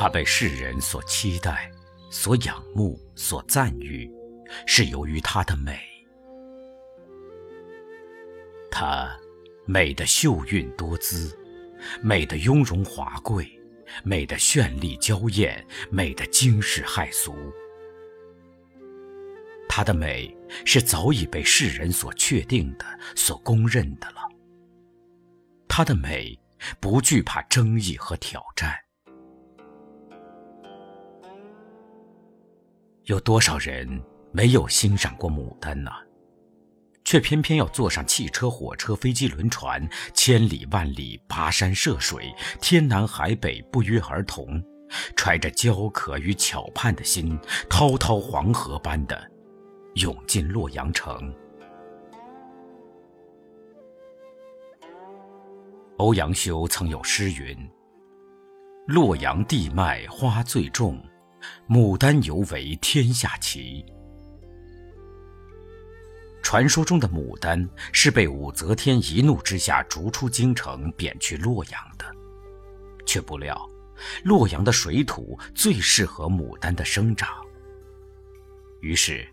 她被世人所期待、所仰慕、所赞誉，是由于她的美。她美的秀韵多姿，美的雍容华贵，美的绚丽娇艳，美的惊世骇俗。她的美是早已被世人所确定的、所公认的了。她的美不惧怕争议和挑战。有多少人没有欣赏过牡丹呢？却偏偏要坐上汽车、火车、飞机、轮船，千里万里跋山涉水，天南海北不约而同，揣着焦渴与巧盼的心，滔滔黄河般的涌进洛阳城。欧阳修曾有诗云：“洛阳地脉花最重。”牡丹尤为天下奇。传说中的牡丹是被武则天一怒之下逐出京城，贬去洛阳的，却不料，洛阳的水土最适合牡丹的生长。于是，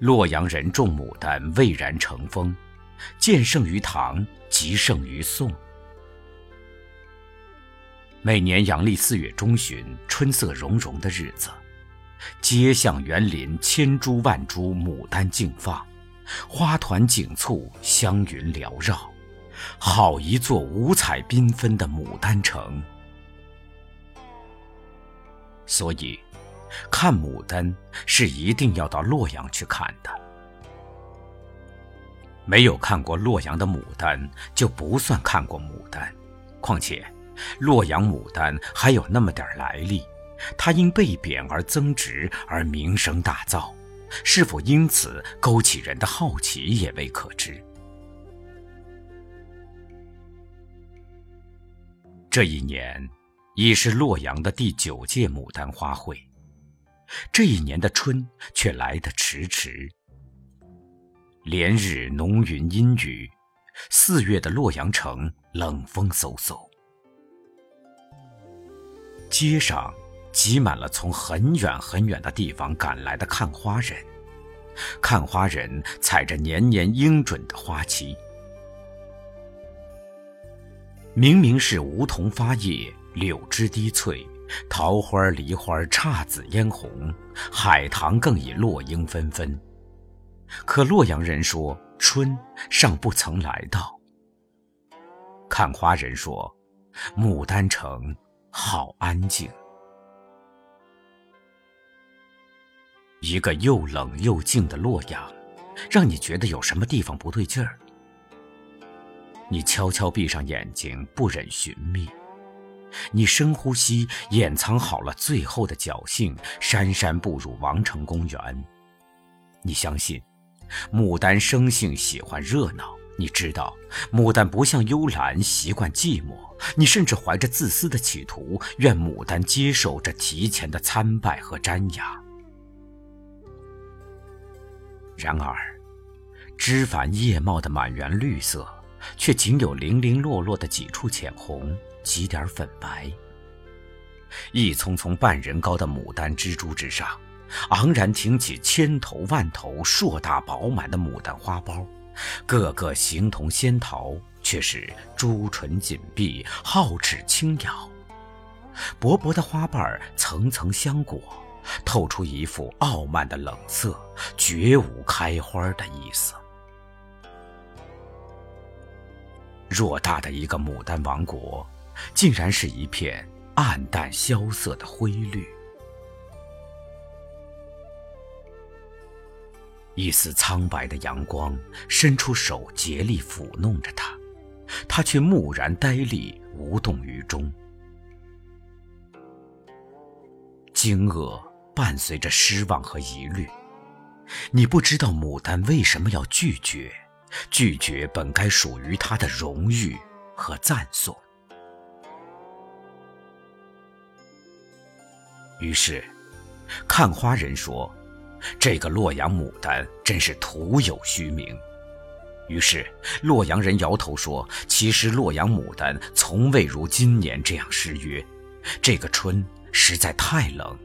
洛阳人种牡丹蔚然成风，渐盛于唐，极盛于宋。每年阳历四月中旬，春色融融的日子，街巷园林千株万株牡丹竞放，花团锦簇，香云缭绕，好一座五彩缤纷的牡丹城。所以，看牡丹是一定要到洛阳去看的。没有看过洛阳的牡丹，就不算看过牡丹。况且。洛阳牡丹还有那么点来历，它因被贬而增值而名声大噪，是否因此勾起人的好奇也未可知。这一年，已是洛阳的第九届牡丹花会，这一年的春却来得迟迟。连日浓云阴雨，四月的洛阳城冷风嗖嗖。街上挤满了从很远很远的地方赶来的看花人，看花人踩着年年应准的花期。明明是梧桐发叶，柳枝滴翠，桃花、梨花姹紫嫣红，海棠更已落英纷纷，可洛阳人说春尚不曾来到。看花人说，牡丹城。好安静。一个又冷又静的洛阳，让你觉得有什么地方不对劲儿。你悄悄闭上眼睛，不忍寻觅；你深呼吸，掩藏好了最后的侥幸，姗姗步入王城公园。你相信，牡丹生性喜欢热闹。你知道，牡丹不像幽兰习惯寂寞。你甚至怀着自私的企图，愿牡丹接受这提前的参拜和瞻仰。然而，枝繁叶茂的满园绿色，却仅有零零落落的几处浅红，几点粉白。一丛丛半人高的牡丹蜘蛛之上，昂然挺起千头万头、硕大饱满的牡丹花苞。个个形同仙桃，却是朱唇紧闭，皓齿轻咬。薄薄的花瓣层层相裹，透出一副傲慢的冷色，绝无开花的意思。偌大的一个牡丹王国，竟然是一片暗淡萧瑟的灰绿。一丝苍白的阳光伸出手，竭力抚弄着它，它却木然呆立，无动于衷。惊愕伴随着失望和疑虑，你不知道牡丹为什么要拒绝，拒绝本该属于它的荣誉和赞颂。于是，看花人说。这个洛阳牡丹真是徒有虚名。于是，洛阳人摇头说：“其实洛阳牡丹从未如今年这样失约，这个春实在太冷，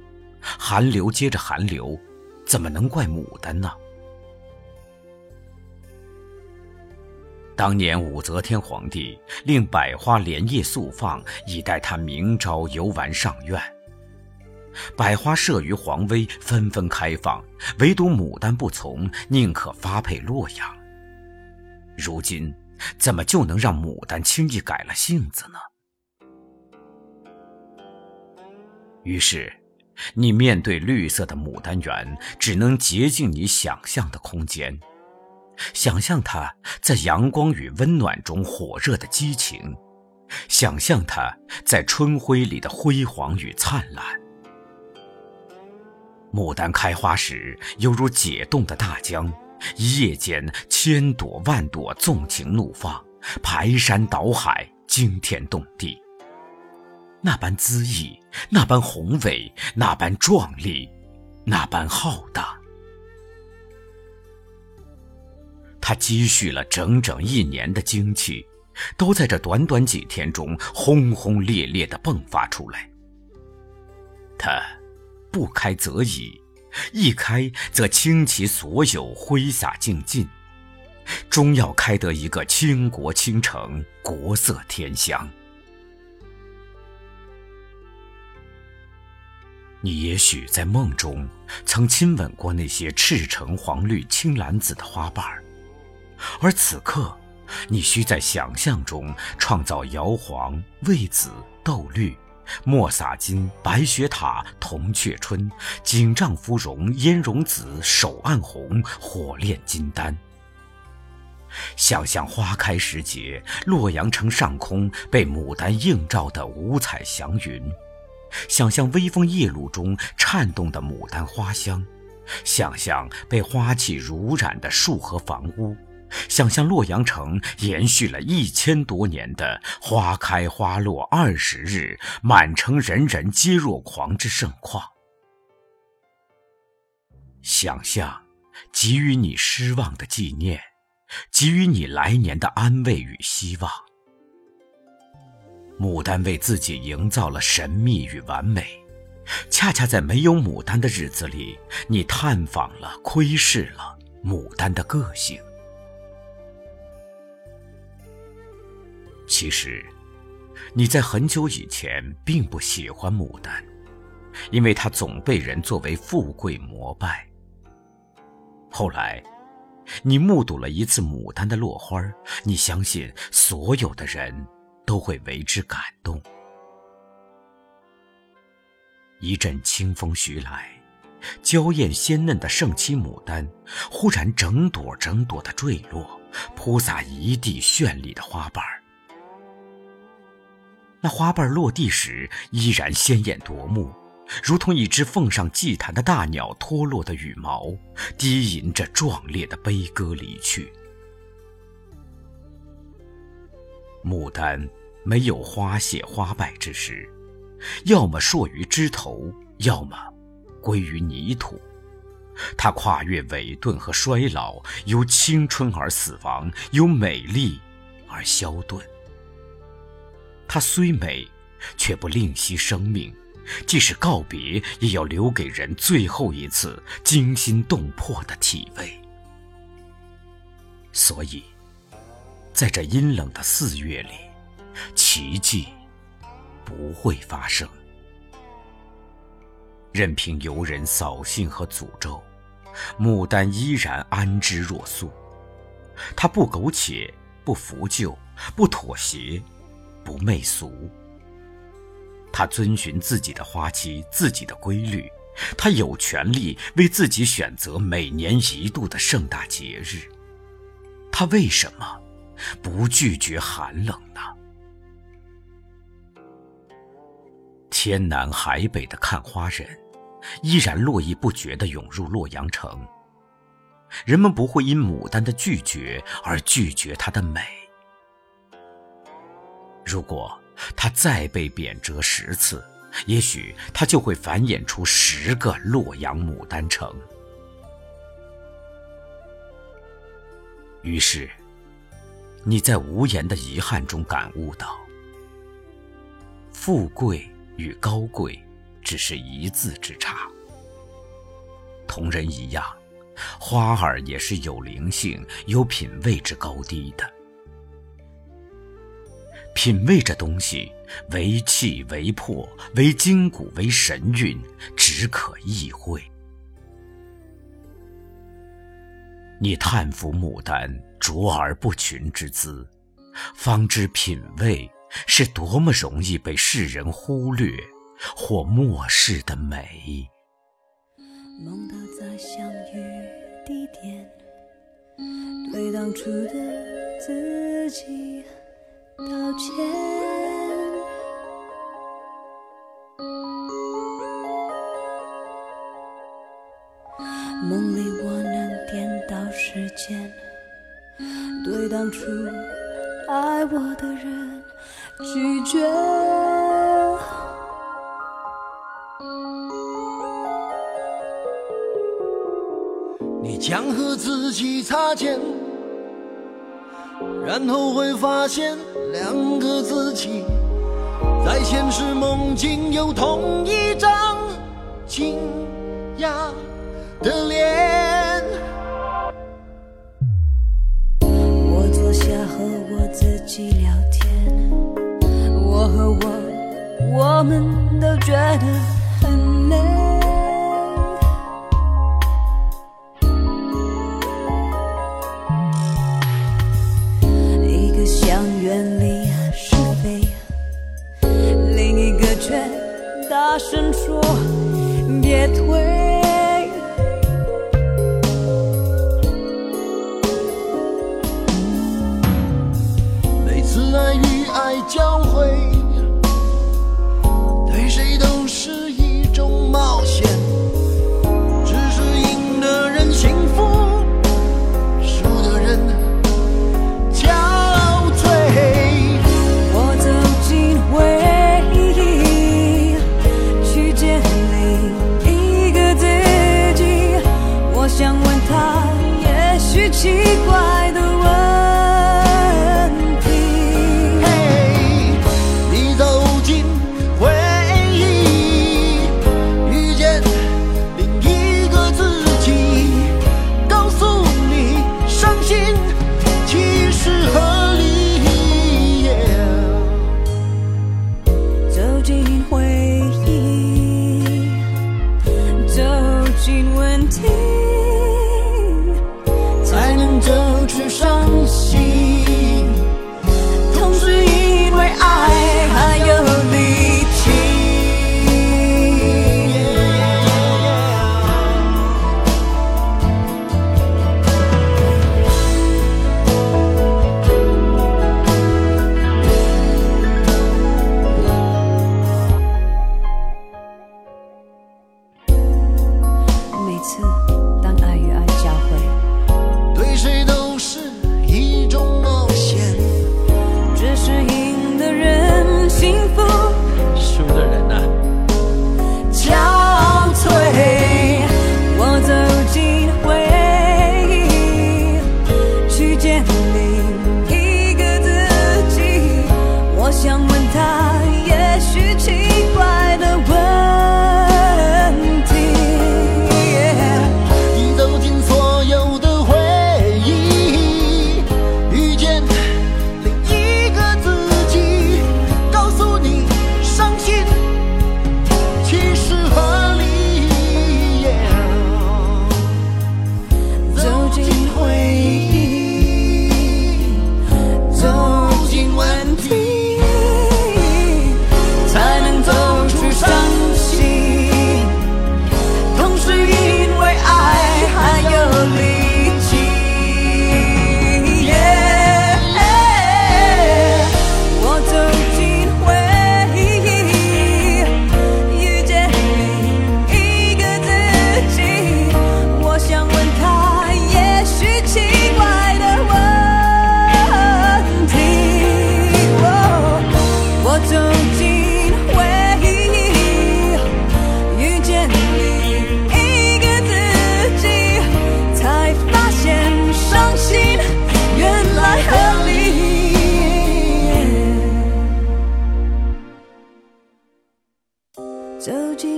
寒流接着寒流，怎么能怪牡丹呢？当年武则天皇帝令百花连夜速放，以待他明朝游玩上苑。百花慑于皇威，纷纷开放，唯独牡丹不从，宁可发配洛阳。如今，怎么就能让牡丹轻易改了性子呢？于是，你面对绿色的牡丹园，只能竭尽你想象的空间。想象它在阳光与温暖中火热的激情，想象它在春晖里的辉煌与灿烂。牡丹开花时，犹如解冻的大江，一夜间千朵万朵纵情怒放，排山倒海，惊天动地。那般恣意，那般宏伟，那般壮丽，那般浩大。他积蓄了整整一年的精气，都在这短短几天中轰轰烈烈地迸发出来。他不开则已，一开则倾其所有，挥洒尽尽，终要开得一个倾国倾城，国色天香。你也许在梦中曾亲吻过那些赤橙黄绿青蓝紫的花瓣。而此刻，你需在想象中创造摇黄、魏紫、豆绿、墨洒金、白雪塔、铜雀春、锦帐芙蓉、烟绒紫、手按红、火炼金丹。想象花开时节，洛阳城上空被牡丹映照的五彩祥云；想象微风夜露中颤动的牡丹花香；想象被花气濡染的树和房屋。想象洛阳城延续了一千多年的花开花落二十日，满城人人皆若狂之盛况。想象给予你失望的纪念，给予你来年的安慰与希望。牡丹为自己营造了神秘与完美，恰恰在没有牡丹的日子里，你探访了、窥视了牡丹的个性。其实，你在很久以前并不喜欢牡丹，因为它总被人作为富贵膜拜。后来，你目睹了一次牡丹的落花，你相信所有的人都会为之感动。一阵清风徐来，娇艳鲜嫩的盛期牡丹忽然整朵整朵的坠落，铺洒一地绚丽的花瓣。那花瓣落地时依然鲜艳夺目，如同一只奉上祭坛的大鸟脱落的羽毛，低吟着壮烈的悲歌离去。牡丹没有花谢花败之时，要么硕于枝头，要么归于泥土。它跨越萎顿和衰老，由青春而死亡，由美丽而消遁。它虽美，却不吝惜生命，即使告别，也要留给人最后一次惊心动魄的体味。所以，在这阴冷的四月里，奇迹不会发生。任凭游人扫兴和诅咒，牡丹依然安之若素。它不苟且，不服旧，不妥协。不媚俗，他遵循自己的花期、自己的规律，他有权利为自己选择每年一度的盛大节日。他为什么不拒绝寒冷呢？天南海北的看花人，依然络绎不绝地涌入洛阳城。人们不会因牡丹的拒绝而拒绝它的美。如果他再被贬谪十次，也许他就会繁衍出十个洛阳牡丹城。于是，你在无言的遗憾中感悟到：富贵与高贵，只是一字之差。同人一样，花儿也是有灵性、有品位之高低的。品味这东西，为气为魄，为筋骨为神韵，只可意会。你叹服牡丹卓而不群之姿，方知品味是多么容易被世人忽略或漠视的美。梦到再相遇地点，对当初的自己。道歉。梦里我能颠倒时间，对当初爱我的人拒绝。你将和自己擦肩，然后会发现。两个自己，在现实梦境有同一张惊讶的脸。我坐下和我自己聊天，我和我，我们都觉得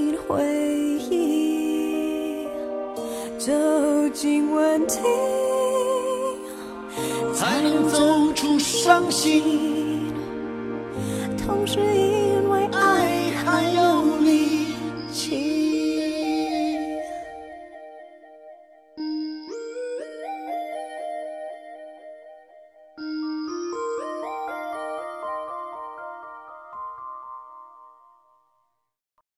进回忆，走进问题，才能走出伤心。同时。